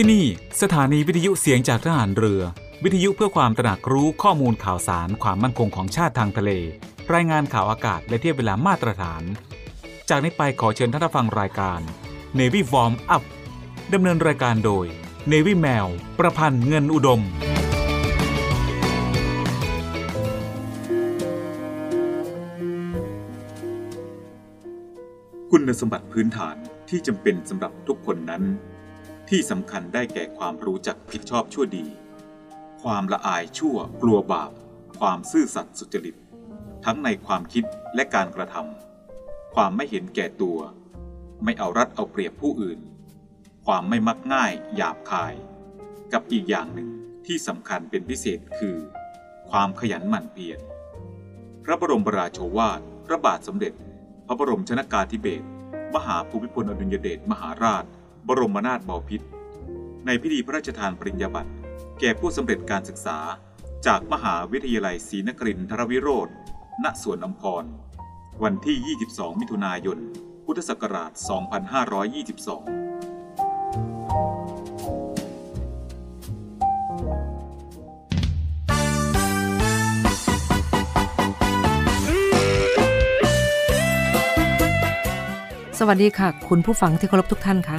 ที่นี่สถานีวิทยุเสียงจากทหารเรือ วิทยุเพื่อความตระหนักรู้ข้อมูลข่าวสารความมั่นคงของชาติทางทะเล รายงานข่าวอากาศและเทียบเวลามาตรฐาน จากนี้ไปขอเชิญท่านฟังรายการ Navy Warm Up ดำเนินรายการโดย Navy แมว ประพันธ์เงินอุดมคุณสมบัติพื้นฐานที่จำเป็นสำหรับทุกคนนั้น ที่สำคัญได้แก่ความรู้จักผิดชอบชั่วดี ความละอายชั่วกลัวบาป ความซื่อสัตย์สุจริต ทั้งในความคิดและการกระทำความไม่เห็นแก่ตัว ไม่เอารัดเอาเปรียบผู้อื่น ความไม่มักง่ายหยาบคาย กับอีกอย่างหนึ่งที่สำคัญเป็นพิเศษคือ ความขยันหมั่นเพียรพระบรมราโชวาทพระบาทสมเด็จ พระบรมชนากาธิเบศรมหาภูมิพลอดุลยเดชมหาราช บรมนาถบพิตรในพิธีพระราชทานปริญญาบัตรแก่ผู้สำเร็จการศึกษาจากมหาวิทยาลัยศรีนครินทรวิโรธณสวนอัมพร วันที่ 22 มิถุนายน พุทธศักราช 2522สวัสดีค่ะ คุณผู้ฟังที่เคารพทุกท่านคะ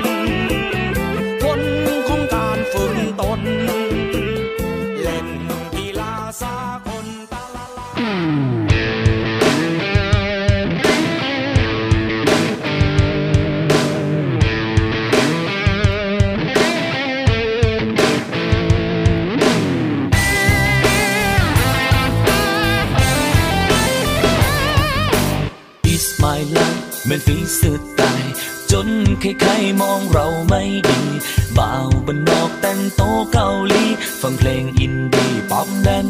สุดตาย จนใครๆมองเราไม่ดี บ่าวบนนอกแต่งโตเกาหลี ฟังเพลงอินดี้ป๊อปแดน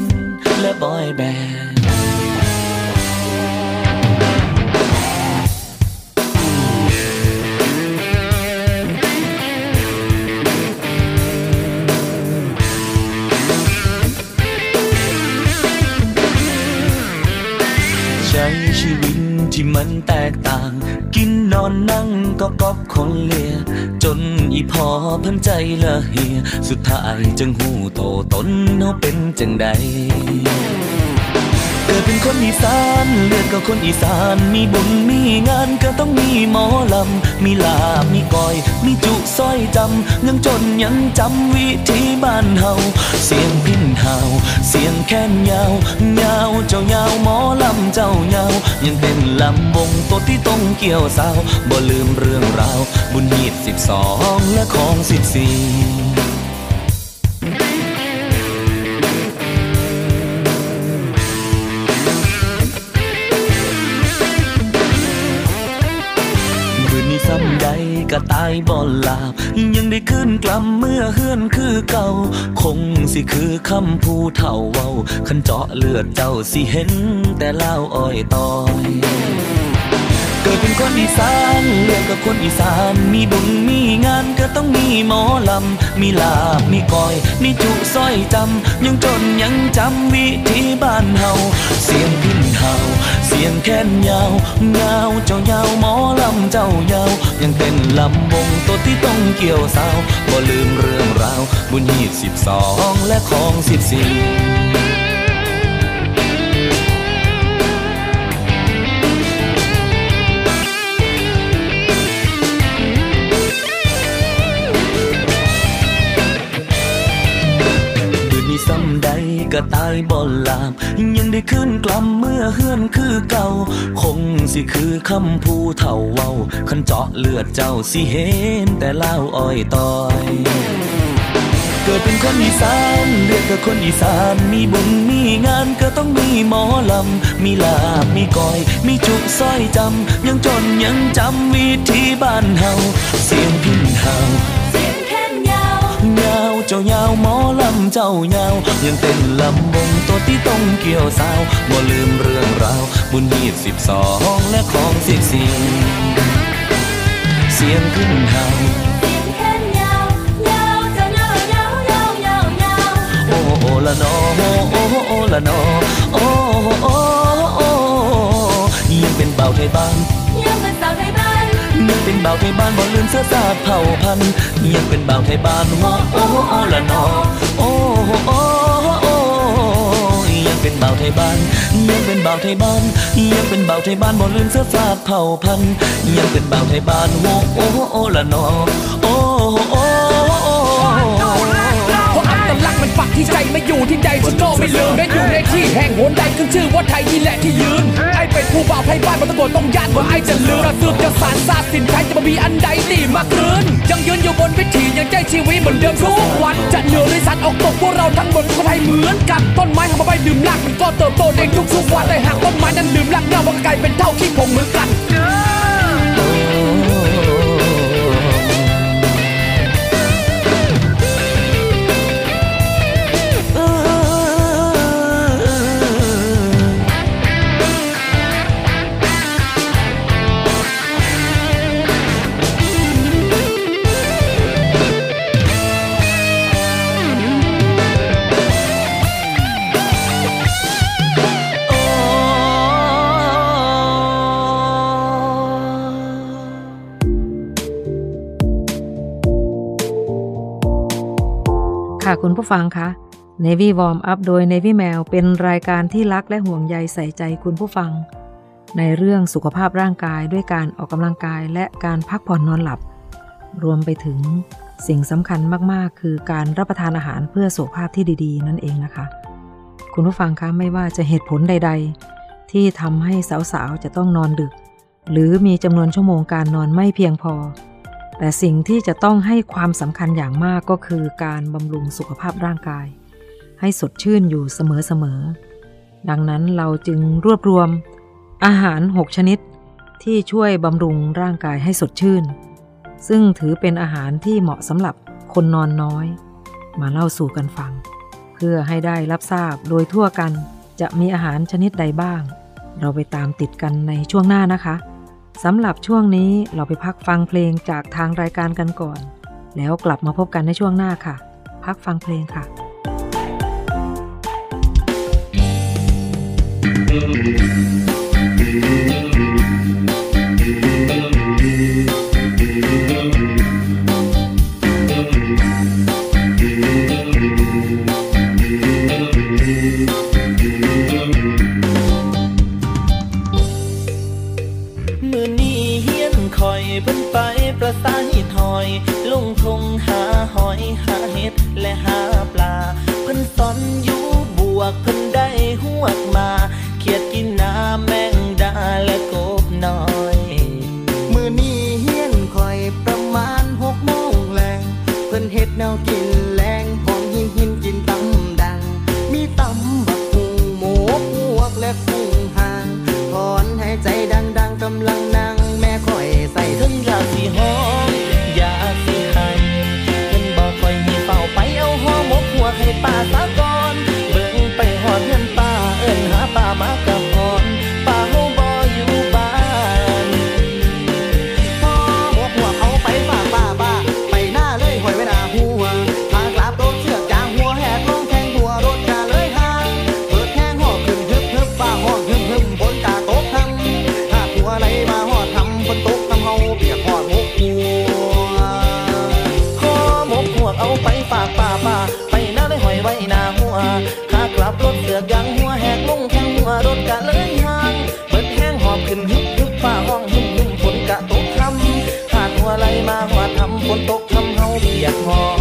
และบอยแบนด์ใช้ชีวิตที่มันแตกต่าง อนนั่งก็ก๊อบคนเลีย จนอีพอเพิ่นใจละเฮีย สุดท้ายจึงหูโตตนเฮาเป็นจังใด เป็นคนอีสานเลือดก็คนอีสาน มีบุญมีงานก็ต้องมีหมอลำ มีลาบมีก้อย มีจุสร้อยจำ ยังจนยังจำวิธีบ้านเฮา เสียงพินเฮาเสียงแค้นยาวยาวเจ้ายาวหมอลำเจ้ายาว ยังเป็นลำวงตัวที่ต้องเกี่ยวสาว บ่ลืมเรื่องราว บุญหีดสิบสองและของสิบสี่ ก็ตายบ่ลาบ ยังได้ขึ้นกลับเมื่อเฮือนคือเก่า คงสิคือคำผู้เท่าเว้า ขันเจาะเลือดเจ้าสิเห็นแต่เล่าอ้อยตอย เป็นคนอีสานเรียนกับคนอีสาน มีบุญมีงานก็ต้องมีหมอลำ มีลาบมีก้อย มีจุสร้อยจำ ยังจนยังจำวิธีบ้านเฮา เสียงพินเฮา เสียงแค้นยาวยาวเจ้ายาวหมอลำเจ้ายาว ยังเป็นลำวงตัวที่ต้องเกี่ยวสาวบ่ลืมเรื่องราว บุญหีดสิบสองและของสิบสี่ ก็ตายบ่ลาบยังได้ขึ้นกลับเมื่อเฮือนคือเก่า คงสิคือคำผู้เฒ่าเว้าคันเจาะเลือดเจ้าสิเห็นแต่เล่าอ้อยตอยเเกิดเป็นคนอีสานเรียกกับคนอีสาน มีบุญมีงานก็ต้องมีหมอลำ มีลาบ มีก้อย มีจุกสร้อยจำ ยังจนยังจำวิธีบ้านเฮา เสียงพินเฮา จ้ายาวหมอลำเจ้ายาว ยังเต้นลำวงตัวที่ต้องเกี่ยวสาวบ่ลืมเรื่องราว บุญหีบสิบสองและของเสียงเสียงเสียงขึ้นเฮาโอละนอโอโอละนอโอโอ บาไทยบ้านบ่ลืมเสื้อสาดเผ่าพันธุ์ยังเป็นเบาไทยบ้านโอโอโอละนอโอโอโอยังเป็นเบาไทยบ้านยังเป็นเบาไทยบ้านยังเป็นเบาไทยบ้านบ่ลืมเสื้อสาดเผ่าพันธุ์ยังเป็นเบาไทยบ้านโอโอโอละนอโอโอ ที่ใจไม่อยู่ที่ใจฉันก็ไม่ลืมได้อยู่ในที่แห่งหนใดขึ้นชื่อว่าไทยนี่แหละที่ยืนไอเป็นผู้บ่าวไพ่บ้านมันตะโกนต้องยานว่าไอจะลืมกระซืบจะสารซาสินใครจะมามีอันใดตีมาคืนยังยืนอยู่บนวิถียังใจชีวิตเหมือนเดิมทุกวันจะเหนือในสัตว์ออกตกพวกเราทั้งหมดคนไทยเหมือนกันต้นไม้ทำมาไปดื่มรากมันก็เติบโตในทุกๆวันแต่หากต้นไม้นั้นดื่มรากเน่ามันก็กลายเป็นเท่าขี้ผงเหมือนกัน คุณผู้ฟังคะ Navy Warm Up โดย Navy Mail เป็นรายการที่รักและห่วงใยใส่ใจคุณผู้ฟัง ในเรื่องสุขภาพร่างกายด้วยการออกกำลังกายและการพักผ่อนนอนหลับ รวมไปถึงสิ่งสำคัญมากๆ คือการรับประทานอาหารเพื่อสุขภาพที่ดีๆ นั่นเองนะคะ คุณผู้ฟังคะไม่ว่าจะเหตุผลใด ๆ ที่ทำให้สาวๆ จะต้องนอนดึก หรือมีจำนวนชั่วโมงการนอนไม่เพียงพอ แต่สิ่งที่จะต้องให้ความสำคัญอย่างมากก็คือการบำรุงสุขภาพร่างกาย ให้สดชื่นอยู่เสมอๆ ดังนั้นเราจึงรวบรวมอาหาร 6 ชนิด ที่ช่วยบำรุงร่างกายให้สดชื่น ซึ่งถือเป็นอาหารที่เหมาะสำหรับคนนอนน้อย มาเล่าสู่กันฟัง เพื่อให้ได้รับทราบโดยทั่วกันจะมีอาหารชนิดใดบ้าง เราไปตามติดกันในช่วงหน้านะคะ สำหรับช่วงนี้เราไปพักฟังเพลงจากทางรายการกันก่อน แล้วกลับมาพบกันในช่วงหน้าค่ะ พักฟังเพลงค่ะ สายถอยลุงทงหาหอยหาเห็ดและหาปลา เพิ่นสอนอยู่บวกเพิ่นได้หวกมา เขียดกินน้ำแมงดาและกบน้อย มือนี้เฮียนคอยประมาณหกโมงแรง เพิ่นเห็ดแนวกินแรงหอมหินหินกินตำดัง มีตำบักหุงหมูพวกและกุ้งหางถอนหายใจดังๆกำลังนั่งแม่คอยใส่ถึงยาสีหอ pasa นตกทำเฮาเปียกหอ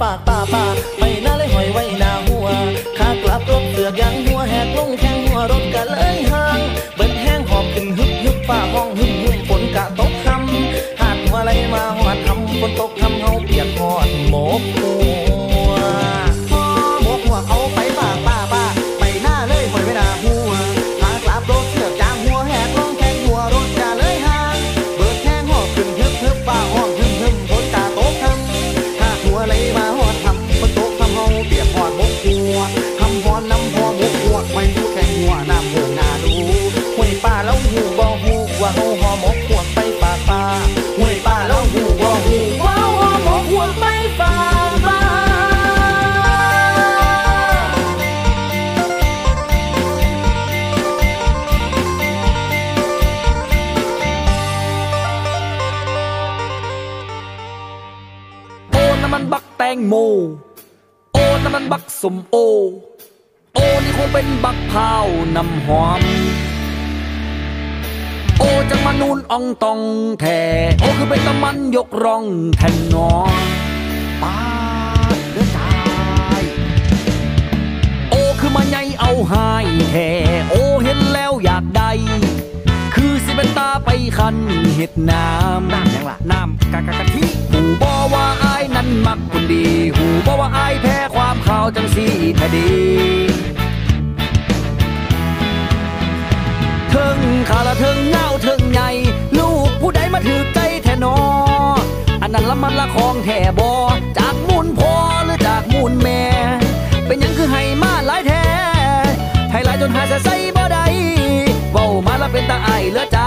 ฝากป้าป้า สมโอ โอนี่คงเป็นบักพร้าวน้ำหอม โอจังมานูนอองตองแท่โอคือเป็นตะมันยกร่องแทนนอป้าเด้อตายโอคือมาใหญ่เอาหายแท่โอเห็นแล้วอยากได้ ไปคันเห็ดน้ำน้ำยังล่ะน้ำกะกะกะทิหูบอว่าอายนั้นมักคนดี หูบอว่าอายแพ้ความข่าวจังสีแท้ดีเทิงขาละเทิงเงาเทิงใหญ่ ลูกผู้ใดมาถือใจแท้นอ อันนั้นละมันละของแท่บอจากมูลพอหรือจากมูลแม่ เป็นหยังคือให้มาหลายแท้ให้หลายจนหาจะใส่ เป็นตาไอเหลือใจ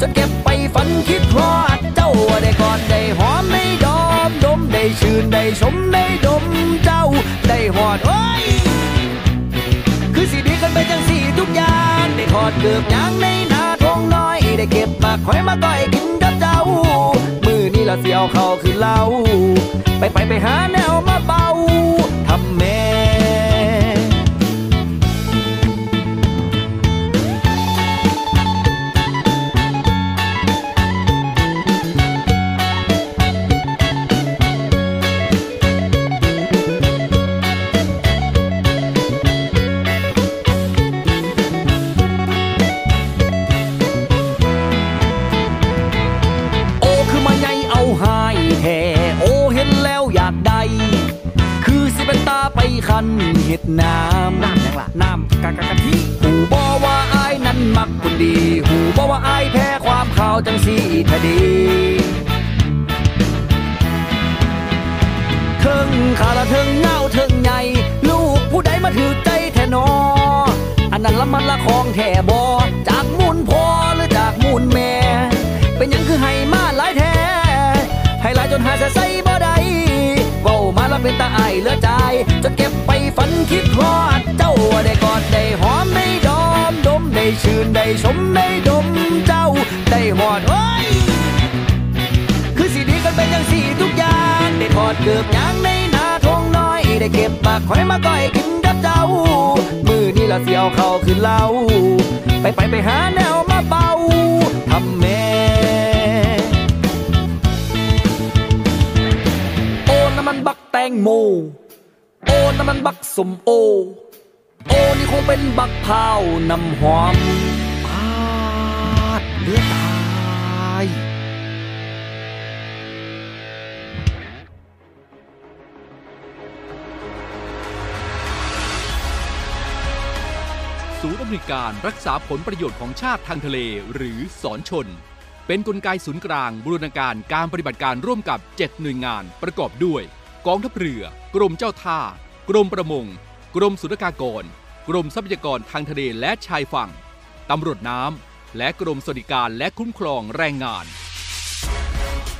จนเก็บไปฝันคิดพลอดเจ้าได้กอดได้หอมได้ดอมดมได้ชื่นได้ชมได้ดมเจ้าได้หอดโอ้ยคือสีดีกันไปจังสีทุกอย่างได้ทอดเกือบยางในนาทงน้อย ได้เก็บปากคอยมาก้อยกินกับเจ้า มือนี่ละเสียวเขาคือเล้าไปไปไปหาแนวมาเบาทำแม่ เห็ดน้ำน้ำยังล่ะน้ำกะกะกะทิหูบอว่าอายนั้นมักคนดีหูบอว่าอายแพ้ความข่าวจังสีแท้ดีเทิงขาละเทิงเงาเทิงใหญ่ลูกผู้ใดมาถือใจแท้นออันนั้นละมันละของแท่บอจากมูลพอหรือจากมูลแม่ เป็นหยังคือให้มาหลายแท้ให้หลายจนหาจะใส่ เป็นตาไอายเหลือใจจนเก็บไปฝันคิดฮอดเจ้าได้กอดได้หอมได้ดอมดมได้ชื่นได้ชมได้ดมเจ้าได้หอดโอ้ยคือสีดีกันเป็นอย่างสีทุกอย่างได้ทอดเกือบยางในนาทงน้อยได้เก็บปากคอยมาก้อยกินกับเจ้ามือนี่ละเสียวเขาคือเล้าไปไปไปหาแนวมาเบา งโม โอ้น้ำมันบักสมโอ โอ้นี่คงเป็นบักพร้าวน้ำหอมปาดเลือดตายศูนย์อำนวยการรักษาผลประโยชน์ของชาติทางทะเลหรือสอนชน เป็นนกลไกศูนย์กลางบูรณาการการปฏิบัติการร่วมกับ 7 หน่วยงานประกอบด้วย กองทัพเรือ กรมเจ้าท่า กรมประมง กรมสุรากากร กรมทรัพยากรทางทะเลและชายฝั่ง ตำรวจน้ำ และกรมสวัสดิการและคุ้มครองแรงงาน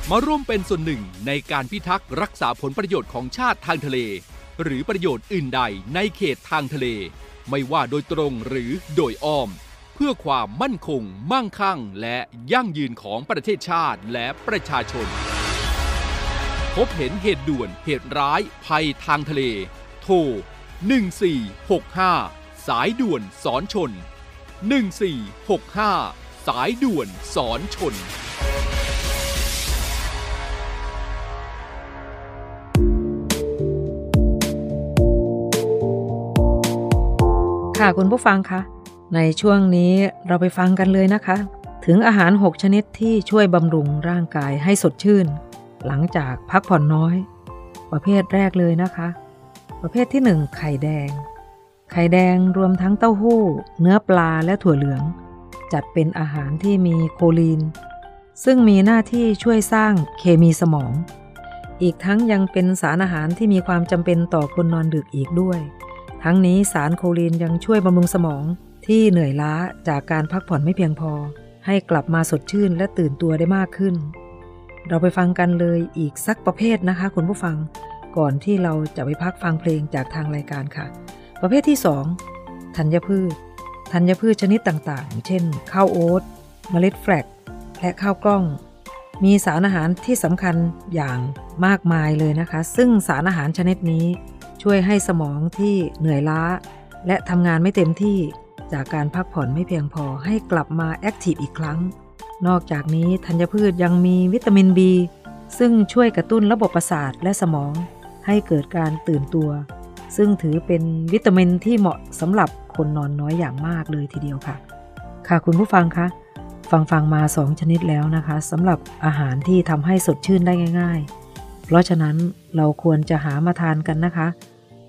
มาร่วมเป็นส่วนหนึ่งในการพิทักษ์รักษาผลประโยชน์ของชาติทางทะเล หรือประโยชน์อื่นใดในเขตทางทะเล ไม่ว่าโดยตรงหรือโดยอ้อม เพื่อความมั่นคง มั่งคั่ง และยั่งยืนของประเทศชาติและประชาชน บเห็นเหตุด่วนเหตุร้ายภัยทางทะเล โทร 1465 สายด่วนสอนชน 1465 สายด่วนสอนชน ค่ะคุณผู้ฟังคะ ในช่วงนี้เราไปฟังกันเลยนะคะ ถึงอาหาร 6 ชนิดที่ช่วยบำรุงร่างกายให้สดชื่น หลังจากพักผ่อนน้อย ประเภทแรกเลยนะคะ ประเภทที่ 1 ไข่แดง ไข่แดงรวมทั้งเต้าหู้ เนื้อปลาและถั่วเหลือง จัดเป็นอาหารที่มีโคลีน ซึ่งมีหน้าที่ช่วยสร้างเคมีสมอง อีกทั้งยังเป็นสารอาหารที่มีความจำเป็นต่อคนนอนดึกอีกด้วย ทั้งนี้สารโคลีนยังช่วยบำรุงสมองที่เหนื่อยล้าจากการพักผ่อนไม่เพียงพอ ให้กลับมาสดชื่นและตื่นตัวได้มากขึ้น เราไปฟังกันเลยอีกสักประเภทนะคะ คุณผู้ฟังก่อนที่เราจะไปพักฟังเพลงจากทางรายการค่ะ ประเภทที่ 2 ธัญพืช ธัญพืชชนิดต่างๆ เช่น ข้าวโอ๊ตเมล็ดแฟลกและข้าวกล้อง มีสารอาหารที่สำคัญอย่างมากมายเลยนะคะ ซึ่งสารอาหารชนิดนี้ ช่วยให้สมองที่เหนื่อยล้า และทำงานไม่เต็มที่จากการพักผ่อนไม่เพียงพอให้กลับมาแอคทีฟอีกครั้ง นอกจากนี้ธัญพืชยังมีวิตามิน B ซึ่งช่วยกระตุ้นระบบประสาทและสมองให้เกิดการตื่นตัว ซึ่งถือเป็นวิตามินที่เหมาะสำหรับคนนอนน้อยอย่างมากเลยทีเดียวค่ะ ค่ะคุณผู้ฟังคะฟังฟังมา 2 ชนิดแล้วนะคะสำหรับอาหารที่ทำให้สดชื่นได้ง่าย ๆ เพราะฉะนั้นเราควรจะหามาทานกันนะคะ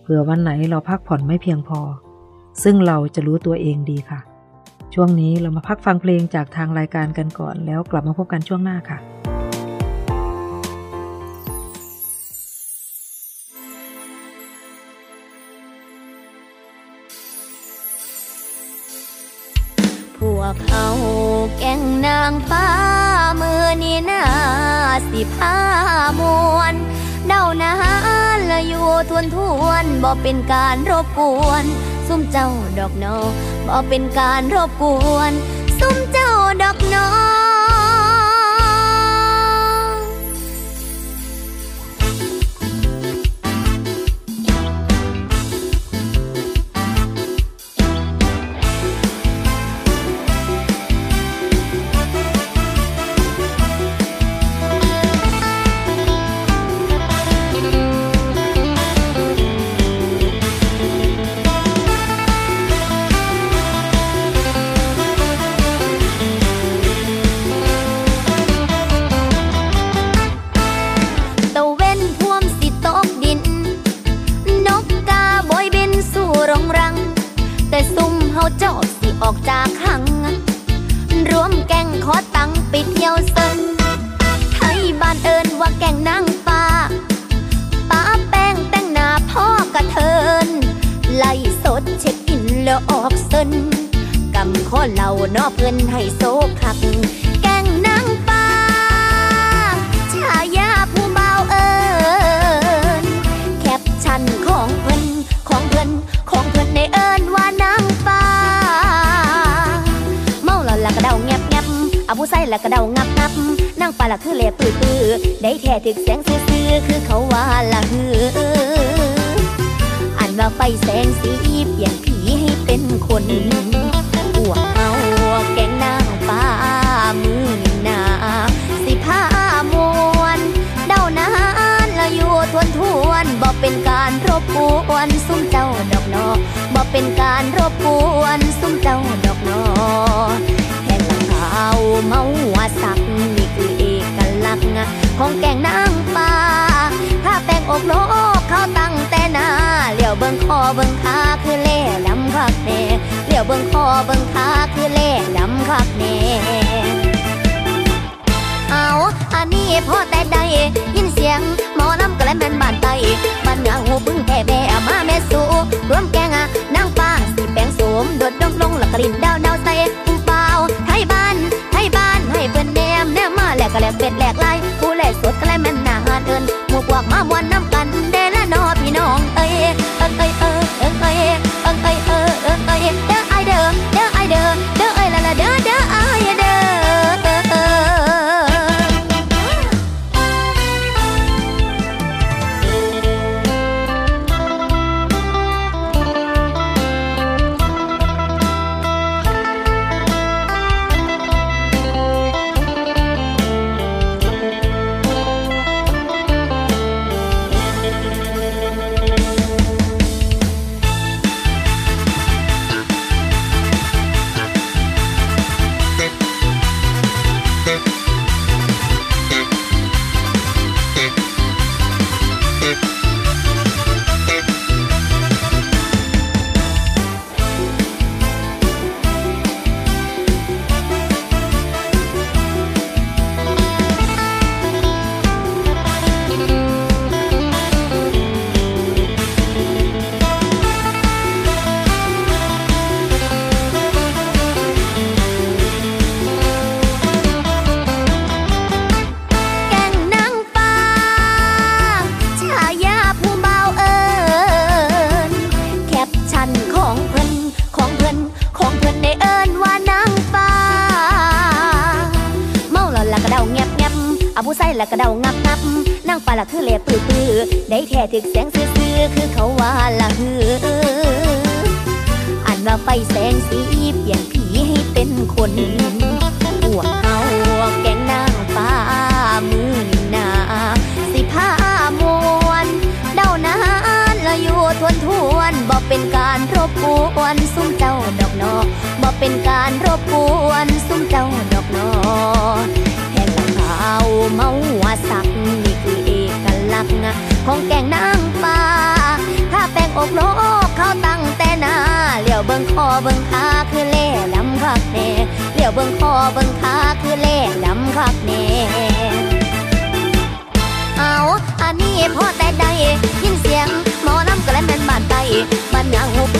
เผื่อวันไหนเราพักผ่อนไม่เพียงพอ ซึ่งเราจะรู้ตัวเองดีค่ะ ช่วงนี้เรามาพักฟังเพลงจากทางรายการกันก่อน แล้วกลับมาพบกันช่วงหน้าค่ะพวกเขาแก่งนางฟ้ามือนี่นาสิพามวนเดานาละอยู่ทวนทวนบ่เป็นการรบกวน ซุ่มเจ้าดอกนอบ่เป็นการรบกวน ซุ่มเจ้าดอกนอ เฮาเจ้าสิออกจากหัง รวมแก่งขอตังไปเที่ยวเซินไทยบ้านเอินว่าแก่งนางฟ้าป้าแป้งแต่งหน้าพ่อกระเทิน ไล่สดเช็คอินแล้วออกเซินกำข้อเหล่านอเพิ่นให้โซคัก ผู้ใส่ละก็เดางับงับนางฟ้าละคือเละปื้อปื้อได้แท้ถึกแสงซื่อคือเขาว่าละฮืออันว่าไฟแสงสีเปลี่ยนผีให้เป็นคนพวกเอาแกงนางฟ้ามือหนาสิผ้ามวนเดานานละอยู่ทวนทวนบ่เป็นการรบกวนซุ่มเจ้าดอกนอบ่เป็นการรบกวนซุ่มเจ้าดอกนอาวเมาว่าสักนี่คือเอกลักษณ์ของแกงนางฟ้าถ้าแป้งอกโลกเขาตั้งแต่นาเหลียวเบิ่งคอเบิ่งขาคือเล่ดำคักแน่เหลียวเบิ่งคอเบิ่งขาคือเล่ดำคักแน่เอาอันนี้พอแต่ใดยินเสียงหมอลำก็และแม่นบานไตบ้านเหนือหูพึ่งแผ่แบ่มาแม่สูรวมแกงอะนางฟ้าสีแป้งสวมโดดดงลงหลักกลิ่นดาวดาวใส ก็แหลกเป็ดแหลกลายผู้แหลกสดก็และแม่นหน้าหานเอินหมู่พวกมามวน บังคาคือแลงดำคักแน่เอาอันนี้พอแต่ได้ยินเสียงหมอน้ำกระแล่นเป็นบานไตบ้านยางหู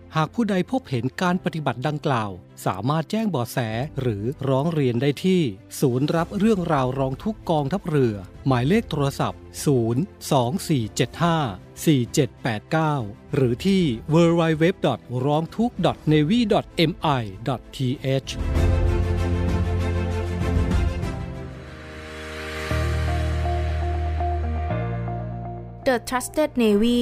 หากผู้ใดพบเห็นการปฏิบัติดังกล่าว สามารถแจ้งเบาะแสหรือร้องเรียนได้ที่ ศูนย์รับเรื่องราวร้องทุกกองทัพเรือ หมายเลขโทรศัพท์ 02475 4789 หรือที่ www. ร้องทุก navy mi th The Trusted Navy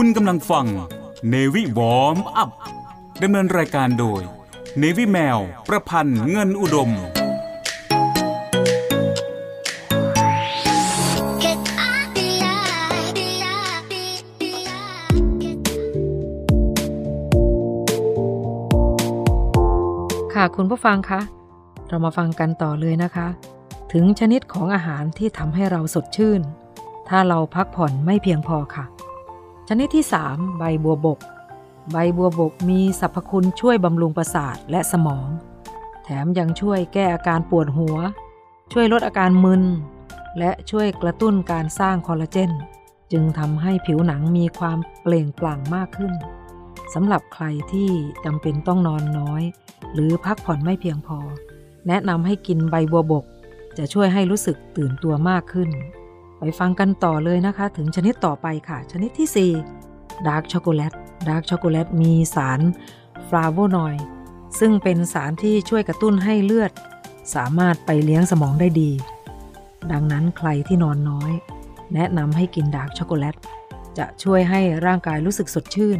คุณกำลังฟัง Navy Warm Up ดำเนินรายการโดย Navy แมว ประพันธ์เงินอุดม ค่ะคุณผู้ฟังคะเรามาฟังกันต่อเลยนะคะ ถึงชนิดของอาหารที่ทำให้เราสดชื่น ถ้าเราพักผ่อนไม่เพียงพอค่ะ ชนิดที่ 3 ใบบัวบก ใบบัวบกมีสรรพคุณช่วยบำรุงประสาทและสมอง แถมยังช่วยแก้อาการปวดหัว ช่วยลดอาการมึน และช่วยกระตุ้นการสร้างคอลลาเจน จึงทำให้ผิวหนังมีความเปล่งปลั่งมากขึ้นสำหรับใครที่จำเป็นต้องนอนน้อย หรือพักผ่อนไม่เพียงพอ แนะนำให้กินใบบัวบก จะช่วยให้รู้สึกตื่นตัวมากขึ้น ไปฟังกันต่อเลยนะคะ ถึงชนิดต่อไปค่ะ ชนิดที่ 4 ดาร์กช็อกโกแลตดาร์กช็อกโกแลตมีสารฟลาโวนอยด์ซึ่งเป็นสารที่ช่วยกระตุ้นให้เลือด สามารถไปเลี้ยงสมองได้ดี ดังนั้นใครที่นอนน้อย แนะนำให้กินดาร์กช็อกโกแลตจะช่วยให้ร่างกายรู้สึกสดชื่น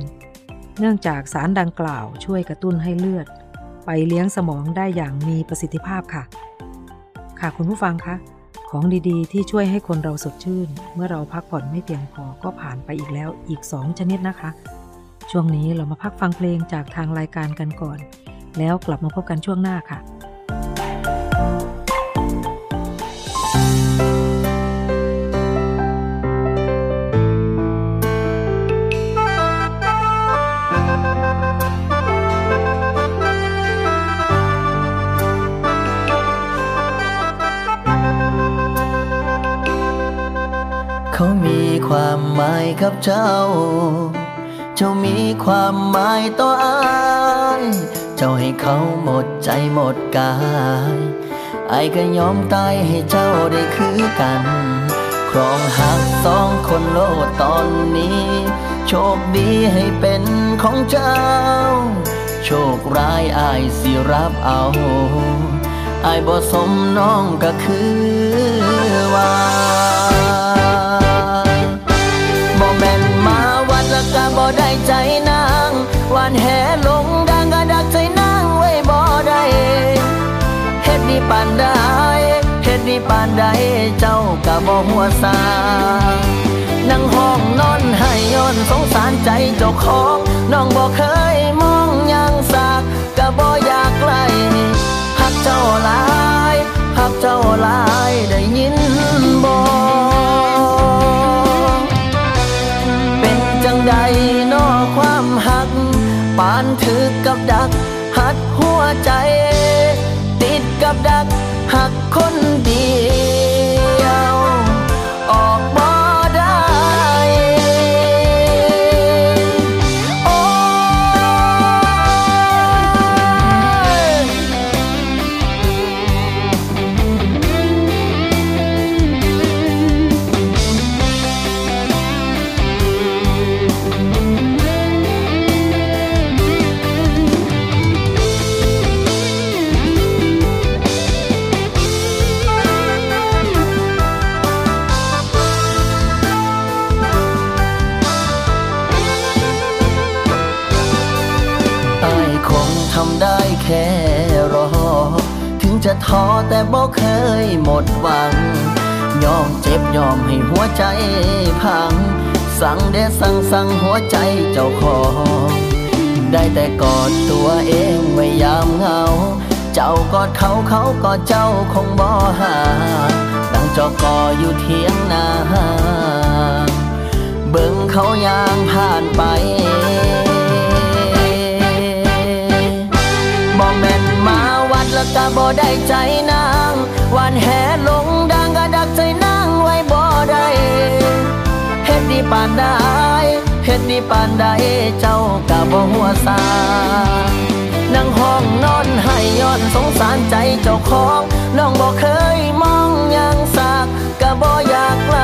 เนื่องจากสารดังกล่าวช่วยกระตุ้นให้เลือด ไปเลี้ยงสมองได้อย่างมีประสิทธิภาพค่ะ ค่ะคุณผู้ฟังคะ ของดีๆ ที่ช่วยให้คนเราสดชื่น เมื่อเราพักผ่อนไม่เพียงพอก็ผ่านไปอีกแล้วอีก 2 ชนิดนะคะ ช่วงนี้เรามาพักฟังเพลงจากทางรายการกันก่อน แล้วกลับมาพบกันช่วงหน้าค่ะ ความหมายกับเจ้า เจ้ามีความหมายต่ออายเจ้าให้เขาหมดใจหมดกายอายก็ยอมตายให้เจ้าได้คือกัน ครองหักสองคนโลดตอนนี้ โชคดีให้เป็นของเจ้า โชคร้ายอายสิรับเอาอายบ่สมน้องก็คือว่า ใดเจ้ากะบ่หัวซานั่งห้องนอนให้ย้อนสงสารใจเจ้าของน้องบ่เคยมองยังสากกะบ่อยากไกลหักเจ้าลายหักเจ้าลายได้ยินบ่เป็นจังใดนอความหักปานถือกับดักหัดหัวใจ ติดกับดัก คนเดี ท้อแต่บ่เคยหมดหวัง ยอมเจ็บยอมให้หัวใจพัง สั่งเดสั่งสั่งหัวใจเจ้าของได้แต่กอดตัวเองไว้ยามเหงา เจ้ากอดเขาเขากอดเจ้าคงบ่หาดังจอกออยู่เทียงนาเบิ่งเขายางผ่านไป ก็บ่ได้ใจนางวันแห่ลงดังก็ดักใจนางไว้บ่ได้เฮ็ดดีปานใดเฮ็ดดีปานใดเจ้าก็บ่หัวซานั่งห้องนอนให้ย้อนสงสารใจเจ้าของน้องบ่เคยมองยังสากก็บ่อยากไกล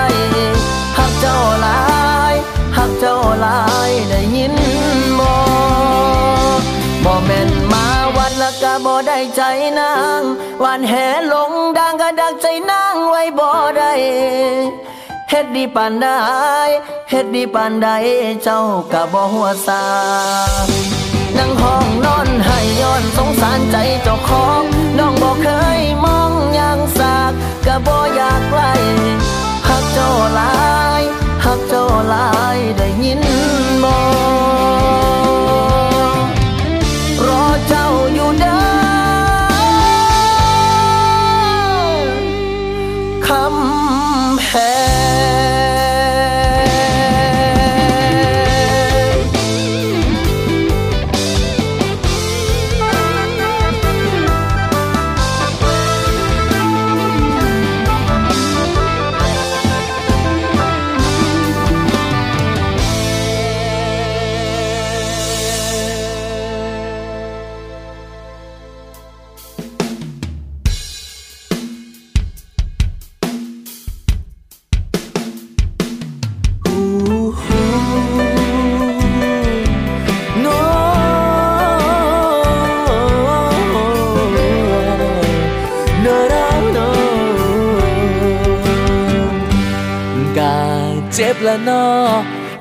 หักเจ้าหลายหักเจ้าหลายได้ยินบ่ บ่แม่นมาวันละก็บ่ได้ใจนางวันแห่ลงดังก็ดักใจนางไว้บ่ได้เฮ็ดดีปานใดเฮ็ดดีปานใดเจ้าก็บ่หัวซานั่งห้องนอนให้ย้อนสงสารใจเจ้าของน้องบ่เคยมองหยังสากก็บ่อยากไกลหักเจ้าหลายหักเจ้าหลายได้ยินบ่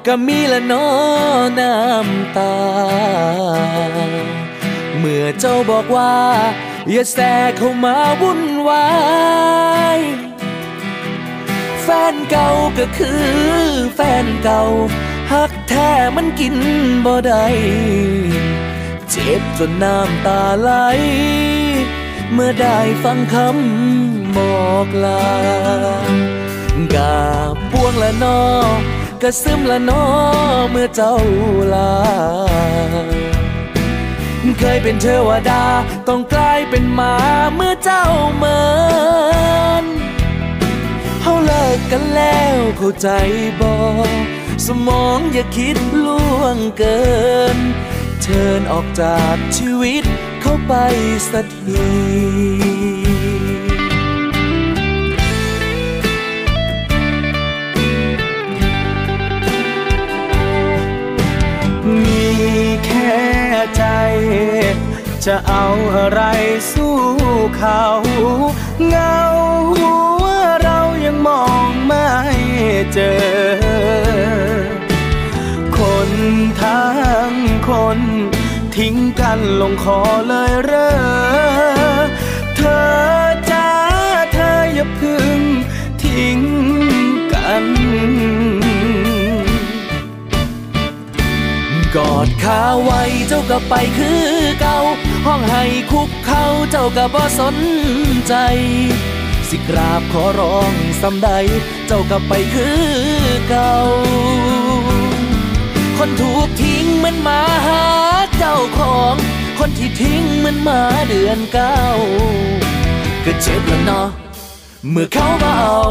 ก็มีละน้อน้ำตา เมื่อเจ้าบอกว่า อย่าแสเข้ามาวุ่นวายแฟนเก่าก็คือแฟนเก่าหักแท้มันกินบ่ได้เจ็บจนน้ำตาไหล เมื่อได้ฟังคำบอกลากาบพวงละนอ กระซึมละนอเมื่อเจ้าลา เคยเป็นเทวดาต้องกลายเป็นหมาเมื่อเจ้าเมินเฮาเลิกกันแล้วเข้าใจบ่สมองอย่าคิดล่วงเกิน เชิญออกจากชีวิตเข้าไปสักที จะเอาอะไรสู้เขา เงาหัวเรายังมองไม่เจอ คนทั้งคน ทิ้งกันลงคอเลยเรอเธอจ้าเธออย่าพึ่งทิ้งกันกอดขาไว้เจ้าก็ไปคือเก่า ห้องให้คุกเขาเจ้าก็บ่สนใจ สิกราบขอร้องสำใด เจ้าก็ไปคือเก่า คนถูกทิ้งเหมือนหมาหาเจ้าของ คนที่ทิ้งเหมือนหมาเดือนเก้าก็เจ็บแล้วเนาะเมื่อเขามาเอา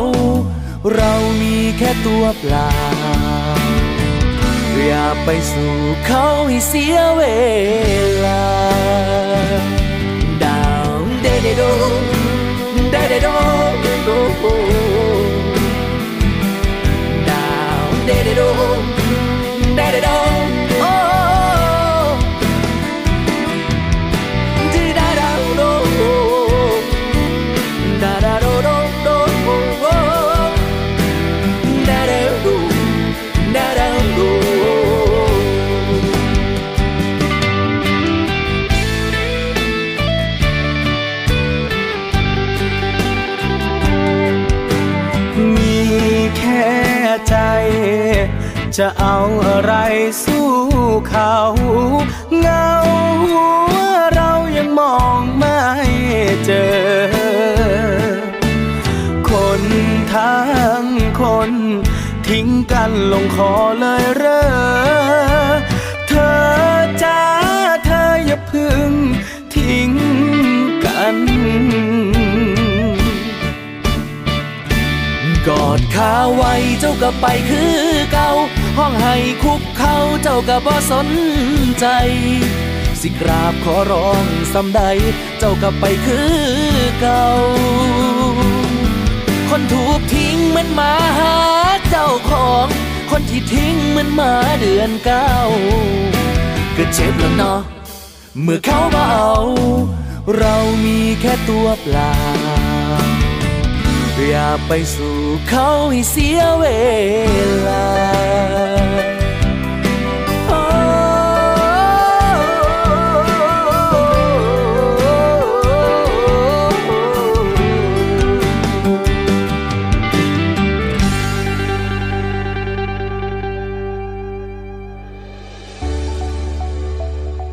เรามีแค่ตัวเปล่า อย่าไปสู่เขาให้เสียเวลา ดาวเดเดโดเดเดโดโจะเอาอะไรสู้เขา เงาหัวเรายังมองไม่เจอ คนทั้งคน ทิ้งกันลงคอเลยเรอเธอจ้าเธออย่าพึ่งทิ้งกันกอดขาไว้เจ้าก็ไปคือเก่า ห้องให้คุกเขาเจ้าก็บ่สนใจ สิกราบขอร้องสำใด เจ้าก็ไปคือเก่า คนถูกทิ้งเหมือนหมาหาเจ้าของ คนที่ทิ้งเหมือนหมาเดือนเก้าก็เจ็บแล้วเนาะเมื่อเขามาเอา เรามีแค่ตัวเปล่า อย่าไปสู่เขาให้เสียเวลา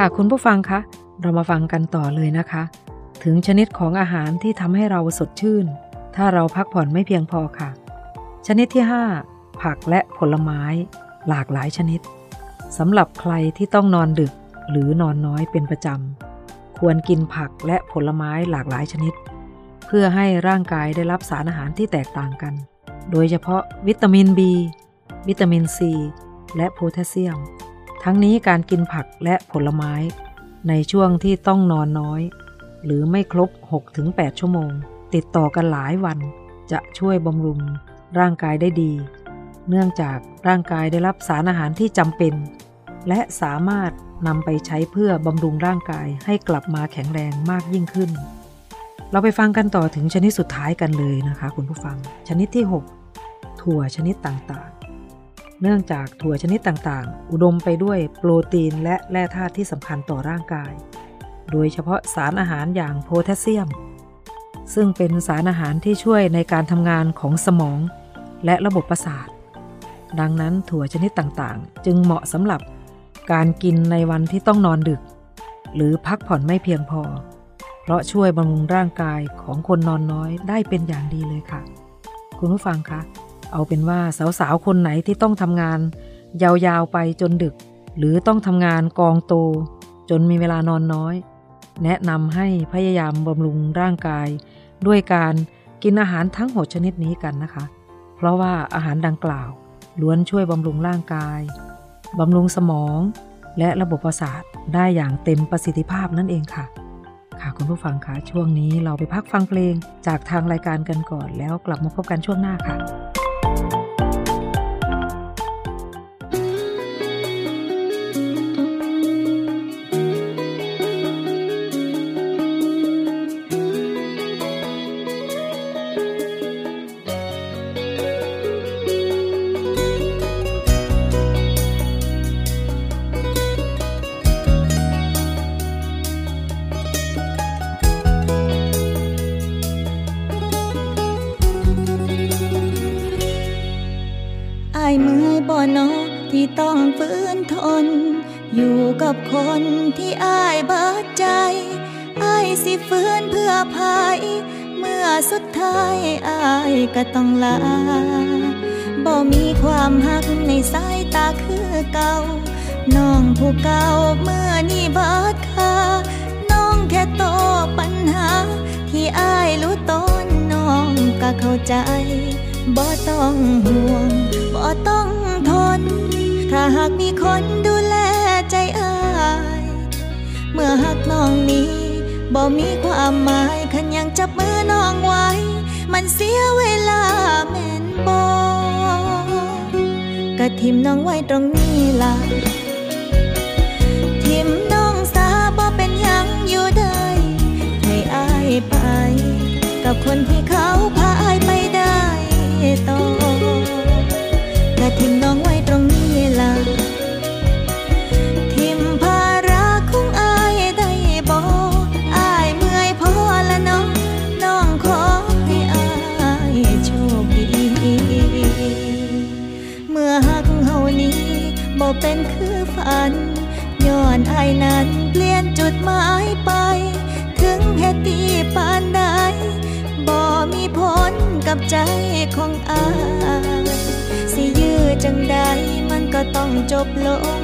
ค่ะคุณผู้ฟังคะเรามาฟังกันต่อเลยนะคะ ถึงชนิดของอาหารที่ทำให้เราสดชื่น ถ้าเราพักผ่อนไม่เพียงพอค่ะ ชนิดที่ 5 ผักและผลไม้ หลากหลายชนิดสำหรับใครที่ต้องนอนดึกหรือนอนน้อยเป็นประจำควรกินผักและผลไม้หลากหลายชนิด เพื่อให้ร่างกายได้รับสารอาหารที่แตกต่างกัน โดยเฉพาะวิตามิน B วิตามิน C และโพแทสเซียม ทั้งนี้การกินผักและผลไม้ ในช่วงที่ต้องนอนน้อย หรือไม่ครบ 6-8 ชั่วโมง ติดต่อกันหลายวันจะช่วยบำรุงร่างกายได้ดี เนื่องจากร่างกายได้รับสารอาหารที่จำเป็น และสามารถนำไปใช้เพื่อบำรุงร่างกายให้กลับมาแข็งแรงมากยิ่งขึ้น เราไปฟังกันต่อถึงชนิดสุดท้ายกันเลยนะคะ คุณผู้ฟัง ชนิดที่ 6 ถั่วชนิดต่างๆ เนื่องจากถั่วชนิดต่างๆ อุดมไปด้วยโปรตีนและแร่ธาตุที่สำคัญต่อร่างกาย โดยเฉพาะสารอาหารอย่างโพแทสเซียม ซึ่งเป็นสารอาหารที่ช่วยในการทำงานของสมอง และระบบประสาท ดังนั้นถั่วชนิดต่างๆ จึงเหมาะสำหรับการกินในวันที่ต้องนอนดึก หรือพักผ่อนไม่เพียงพอ เพราะช่วยบำรุงร่างกายของคนนอนน้อยได้เป็นอย่างดีเลยค่ะ คุณผู้ฟังคะ เอาเป็นว่าสาวๆคนไหนที่ต้องทำงาน ยาวๆไปจนดึก หรือต้องทำงานกองโต จนมีเวลานอนน้อย แนะนำให้พยายามบำรุงร่างกาย ด้วยการกินอาหารทั้งหมดชนิดนี้กันนะคะ เพราะว่าอาหารดังกล่าวล้วนช่วยบำรุงร่างกายบำรุงสมอง และระบบประสาทได้อย่างเต็มประสิทธิภาพนั่นเองค่ะ ค่ะคุณผู้ฟังคะช่วงนี้เราไปพักฟังเพลงจากทางรายการกันก่อนแล้วกลับมาพบกันช่วงหน้าค่ะ อายเมื่อยบ่นอที่ต้องฝืนทน อยู่กับคนที่อายเบิดใจอายสิฝืนเพื่อภายเมื่อสุดท้ายอายก็ต้องลาบ่มีความหักในสายตาคือเก่าน้องผู้เก่าเมื่อนี่บิดคาน้องแค่โตปัญหา ที่อายรู้ต้นน้องก็เข้าใจ บ่ต้องห่วง บ่ต้องทน ถ้าหากมีคนดูแลใจอาย เมื่อหักน้องนี้บ่มีความหมายคันยังจับมือน้องไว้ มันเสียเวลาแม่นบ่กะทิมน้องไว้ตรงนี้ล่ะทิมน้องสาบ่เป็นยังอยู่ได้ให้อายไป กับคนที่เขาพาอายไป ต่อกะทิมน้องไว้ตรงนี้ล่ะทิมภาระของอายได้บ่อายเมื่อยพอละน้องน้องขอให้อายโชคดีเมื่อหักเฮานี้บ่เป็นคือฝันย้อนอายนั้นเปลี่ยนจุดหมายไป ถึงเหตุตีป กับใจของอายสิยื้อจังใดมันก็ต้องจบลง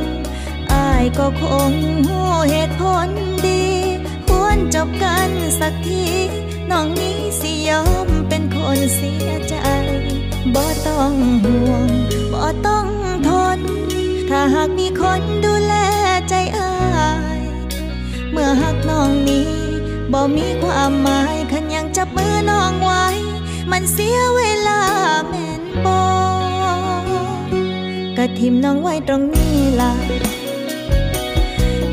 อายก็คงหูเหตุผลดี ควรจบกันสักทีน้องนี้สิยอมเป็นคนเสียใจบ่ต้องห่วงบ่ต้องทน ถ้าหากมีคนดูแลใจอาย เมื่อหักน้องนี้บ่มีความหมายคันยังจับมือน้องไว้ มันเสียเวลาแม่นบ่กะทิมน้องไว้ตรงนี้ล่ะ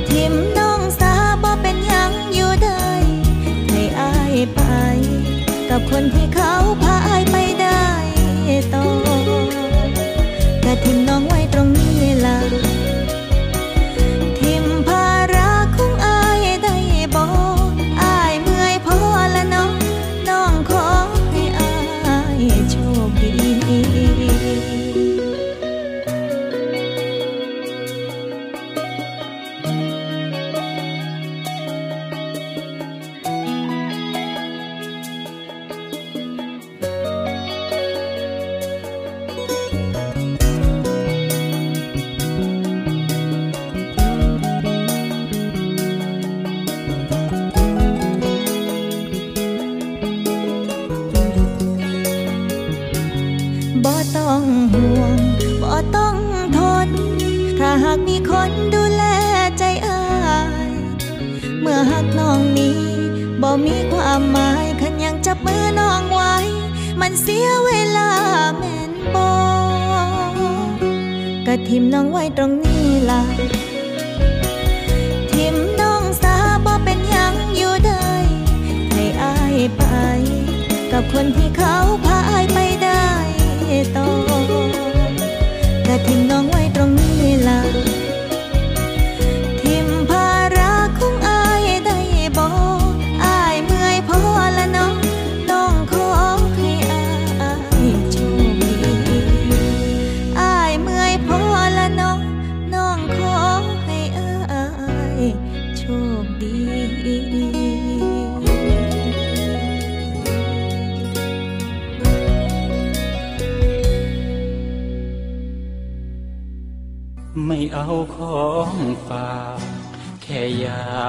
ทิมน้องสาบ่เป็นยังอยู่ได้ให้อายไป กับคนที่เขาพาอายไปได้ต่อกะทิมน้องไว้ตรงนี้ล่ะ เสียเวลาแม่นบอกะทิมน้องไว้ตรงนี้ล่ะ ทิมน้องสาบ่เป็นยังอยู่ได้ให้อายไป กับคนที่เขา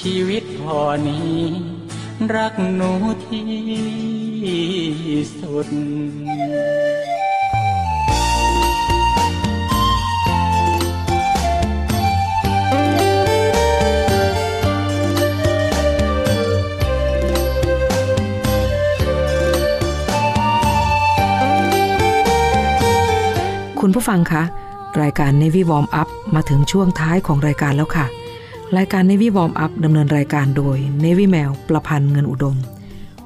ชีวิตพอนี้ รักหนูที่สุดคุณผู้ฟังคะ รายการ Navy Warm Up มาถึงช่วงท้ายของรายการแล้วค่ะ รายการ Navy Warm Up ดำเนินรายการโดย Navy แมวประพันธ์เงินอุดม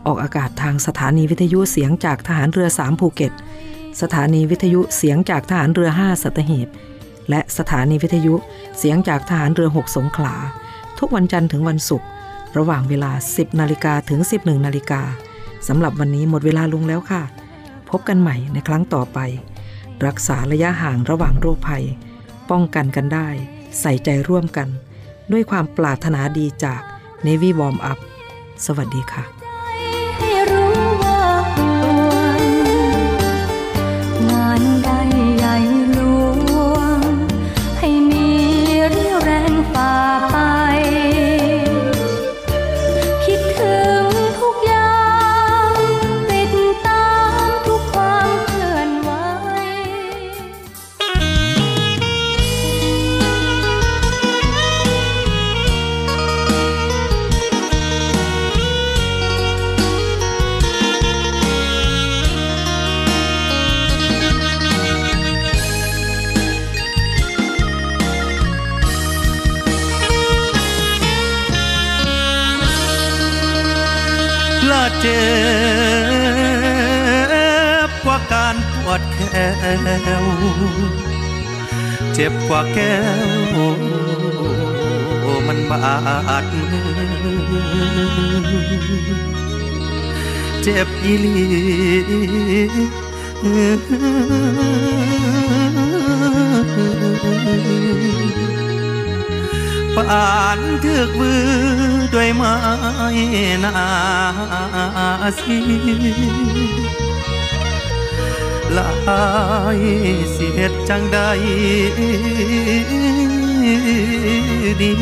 ออกอากาศทางสถานีวิทยุเสียงจากทหารเรือ 3 ภูเก็ต สถานีวิทยุเสียงจากทหารเรือ 5 สัตหีบ และสถานีวิทยุเสียงจากทหารเรือ 6 สงขลา ทุกวันจันทร์ถึงวันศุกร์ระหว่างเวลา 10 นาฬิกาถึง 11 นาฬิกาสำหรับวันนี้หมดเวลาลงแล้วค่ะ พบกันใหม่ในครั้งต่อไป รักษาระยะห่างระหว่างโรคภัย ป้องกันกันได้ ใส่ใจร่วมกัน ด้วยความปรารถนาดีจาก Navy Warm Up สวัสดีค่ะ ว เจ็บกว่าแก้ว มันบาดเจ็บอีลีปานเถือกมือด้วยไม้นาสี ลายเสียดจังใดดี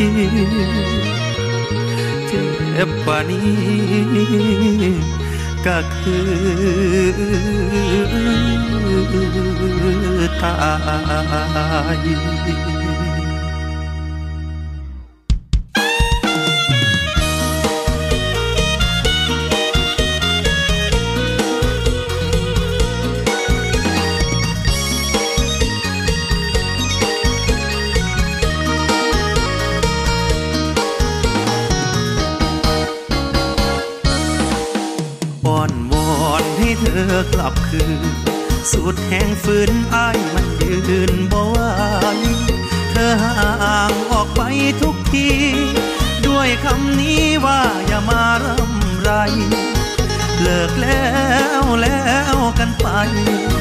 เจ็บปานี้ก็คือตาย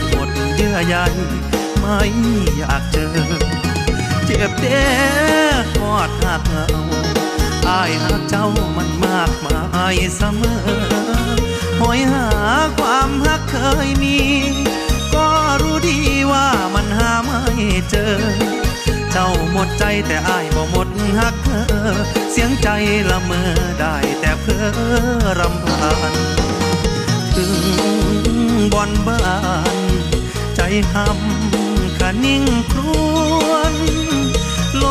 หมดเยื่อใยไม่อยากเจอ เจ็บเด้กอดหักเอาอายหักเจ้ามันมากมายเสมอหอยหาความหักเคยมี ก็รู้ดีว่ามันหาไม่เจอ เจ้าหมดใจแต่อายบ่หมดหักเธอ เสียงใจละเมอได้แต่เพ้อรำพัน บอนบ้าน ใจหำคะนิ่งครวนล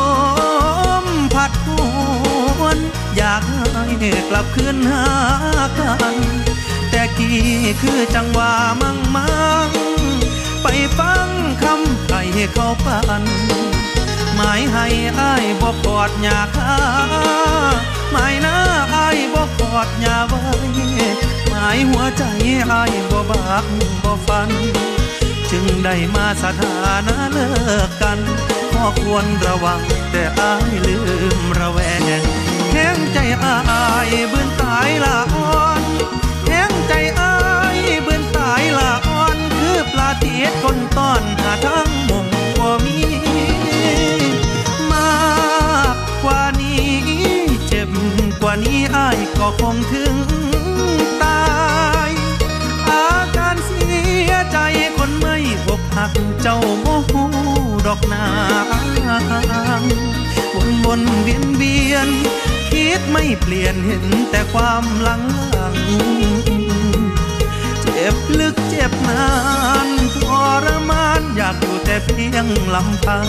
มพัดหวน อยากให้กลับคืนหากัน แต่กี้คือจังหวะมั่งมั่งไปฟังคำไทยเขาปันหมายให้อายบอกกอดอยาคาหมายนะอายบอกกอดอยาไว้ายหัวใจอายบ่บากบ่ฟัน จึงได้มาสถานะเลิกกันขอควรระวัง แต่อายลืมระแวงแห้งใจอายบืนตายละอ่อนแห้งใจอายบืนตายละอ่อน คือปลาเทียดคนต้อนหาทางมงบ่มีมากกว่านี้ เจ็บกว่านี้อายก็คงถึง เจ้าโมโหดอกนางวนวนเวียนเวียน คิดไม่เปลี่ยนเห็นแต่ความหลังหลัง เจ็บลึกเจ็บนานทรมานอยากอยู่แต่เพียงลำพัง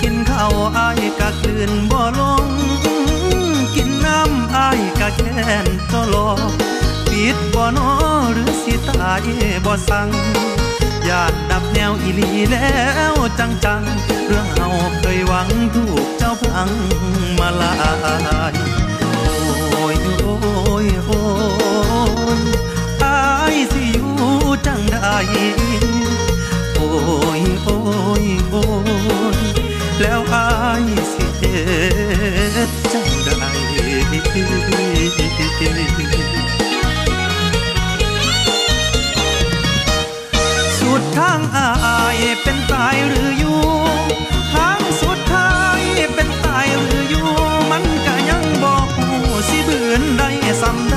กินข้าวอายกะกลืนบ่ลง กินน้ำอายกะแค้นตลอดปิดบ่นอหรือสิตายบ่สั่ง ญาติดับแนวอีลีแล้วจังจังๆเรื่องเฮาเคยหวังถูกเจ้าพังมาลายโอ้ยโอ้ยโอ้ยอายสิอยู่จังใดโอ้ยโอ้ยโอ้ยแล้วอายสิเฮ็ดจังใด เป็นตายหรืออยู่ทางสุดท้ายเป็นตายหรืออยู่ มันก็ยังบอกหูสิบืนได้ซ้ำได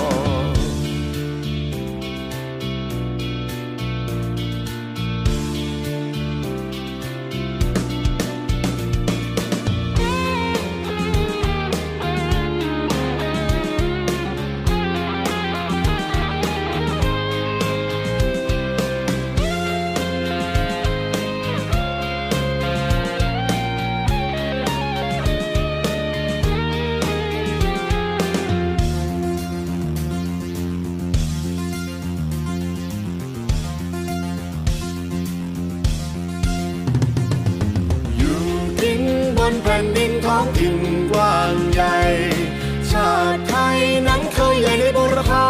ถิ่นกว้างใหญ่ ชาติไทยนั้นเคยใหญ่ในบุรพา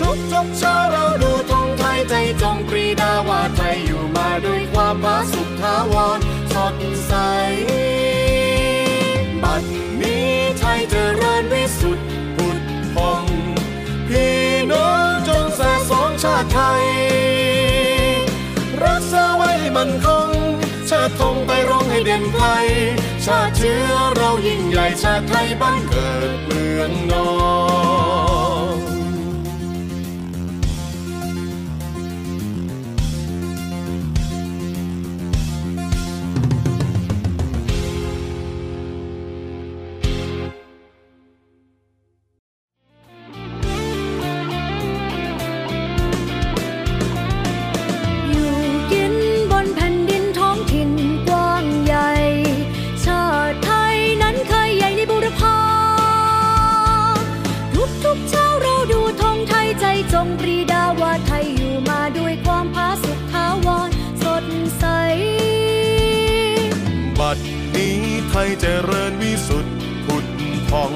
ทุกทุกเช้าเราดูธงไทยใจจงปรีดาว่าไทยอยู่มาด้วยความผาสุกทาวรสดใส บัดนี้ไทยเจริญวิสุทธิ์ผุดพองพี่น้องจงแสสองชาติไทย รักษาไว้ให้มันคง ชาติธงไปร้องให้เด่นไกล ชาติเชื้อเรายิ่งใหญ่ชาติไทยบ้านเกิดเมืองนอน พอง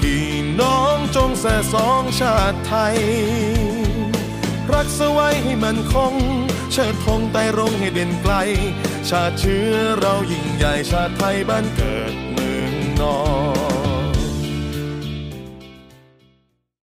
พี่น้องจงแส่สองชาติไทย รักสไว้ให้มันคง เชิดธงไต่รงให้เด่นไกล ชาติเชื้อเรายิ่งใหญ่ชาติไทยบ้านเกิดเมืองนอน